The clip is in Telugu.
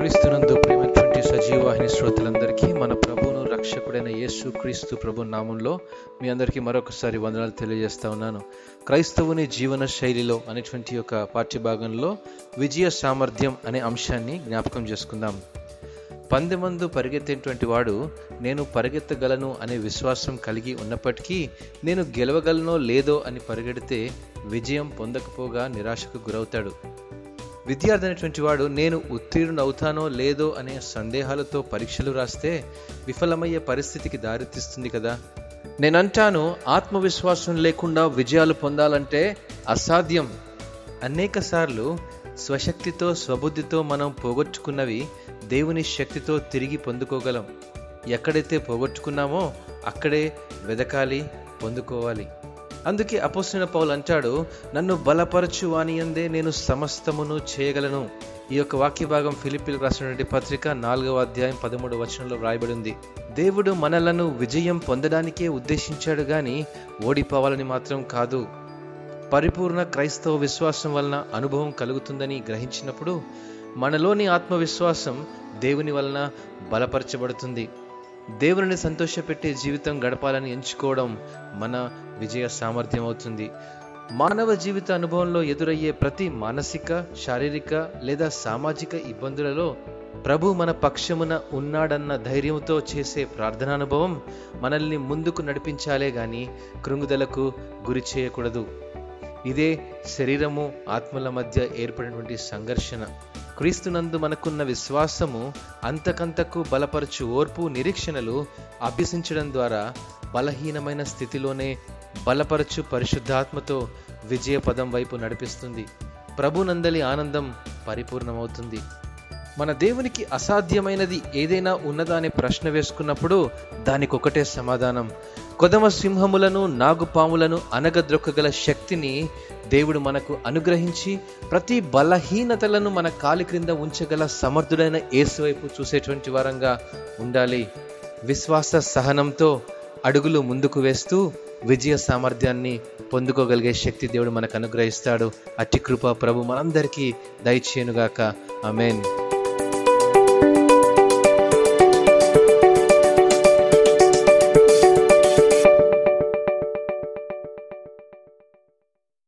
క్రీస్తునందు ప్రేమటువంటి సజీవాహిని శ్రోతలందరికీ మన ప్రభువును రక్షకుడైన యేసు క్రీస్తు ప్రభు నామంలో మీ అందరికీ మరొకసారి వందనాలు తెలియజేస్తా ఉన్నాను. క్రైస్తవుని జీవన శైలిలో అనేటువంటి ఒక పాఠ్యభాగంలో విజయ సామర్థ్యం అనే అంశాన్ని జ్ఞాపకం చేసుకుందాం. పందెమందు పరిగెత్తేటువంటి వాడు నేను పరిగెత్తగలను అనే విశ్వాసం కలిగి ఉన్నప్పటికీ నేను గెలవగలనో లేదో అని పరిగెడితే విజయం పొందకపోగా నిరాశకు గురవుతాడు. విద్యార్థి అనేటువంటి వాడు నేను ఉత్తీర్ణుడవుతానో లేదో అనే సందేహాలతో పరీక్షలు రాస్తే విఫలమయ్యే పరిస్థితికి దారితీస్తుంది కదా. నేనంటాను ఆత్మవిశ్వాసం లేకుండా విజయాలు పొందాలంటే అసాధ్యం. అనేక సార్లు స్వశక్తితో స్వబుద్ధితో మనం పోగొట్టుకున్నవి దేవుని శక్తితో తిరిగి పొందుకోగలం. ఎక్కడైతే పోగొట్టుకున్నామో అక్కడే వెదకాలి పొందుకోవాలి. అందుకే అపోసిన పౌలు అంటాడు నన్ను బలపరచు వానియందే నేను సమస్తమును చేయగలను. ఈ యొక్క వాక్య భాగం ఫిలిపిల్ రాసినటువంటి పత్రిక నాలుగవ అధ్యాయం పదమూడు వచనంలో వ్రాయబడి ఉంది దేవుడు మనలను విజయం పొందడానికే ఉద్దేశించాడు కానీ ఓడిపోవాలని మాత్రం కాదు. పరిపూర్ణ క్రైస్తవ విశ్వాసం వలన అనుభవం కలుగుతుందని గ్రహించినప్పుడు మనలోని ఆత్మవిశ్వాసం దేవుని వలన బలపరచబడుతుంది. దేవుని సంతోషపెట్టే జీవితం గడపాలని ఎంచుకోవడం మన విజయ సామర్థ్యం అవుతుంది. మానవ జీవిత అనుభవంలో ఎదురయ్యే ప్రతి మానసిక శారీరక లేదా సామాజిక ఇబ్బందులలో ప్రభు మన పక్షమున ఉన్నాడన్న ధైర్యంతో చేసే ప్రార్థనానుభవం మనల్ని ముందుకు నడిపించాలే గాని కృంగుదలకు గురి చేయకూడదు. ఇదే శరీరము ఆత్మల మధ్య ఏర్పడినటువంటి సంఘర్షణ. క్రీస్తునందు మనకున్న విశ్వాసము అంతకంతకు బలపరచు ఓర్పు నిరీక్షణలు అభ్యసించడం ద్వారా బలహీనమైన స్థితిలోనే బలపరచు పరిశుద్ధాత్మతో విజయపదం వైపు నడిపిస్తుంది. ప్రభునందలి ఆనందం పరిపూర్ణమవుతుంది. మన దేవునికి అసాధ్యమైనది ఏదైనా ఉన్నదా అనే ప్రశ్న వేసుకున్నప్పుడు దానికొకటే సమాధానం. కొదమ సింహములను నాగుపాములను అనగద్రొక్కగల శక్తిని దేవుడు మనకు అనుగ్రహించి ప్రతి బలహీనతలను మన కాలి క్రింద ఉంచగల సమర్థుడైన ఏసువైపు వైపు చూసేటువంటి వారంగా ఉండాలి. విశ్వాస సహనంతో అడుగులు ముందుకు వేస్తూ విజయ సామర్థ్యాన్ని పొందుకోగలిగే శక్తి దేవుడు మనకు అనుగ్రహిస్తాడు. అట్టి కృప ప్రభు మనందరికీ దయచేయునుగాక. అమేన్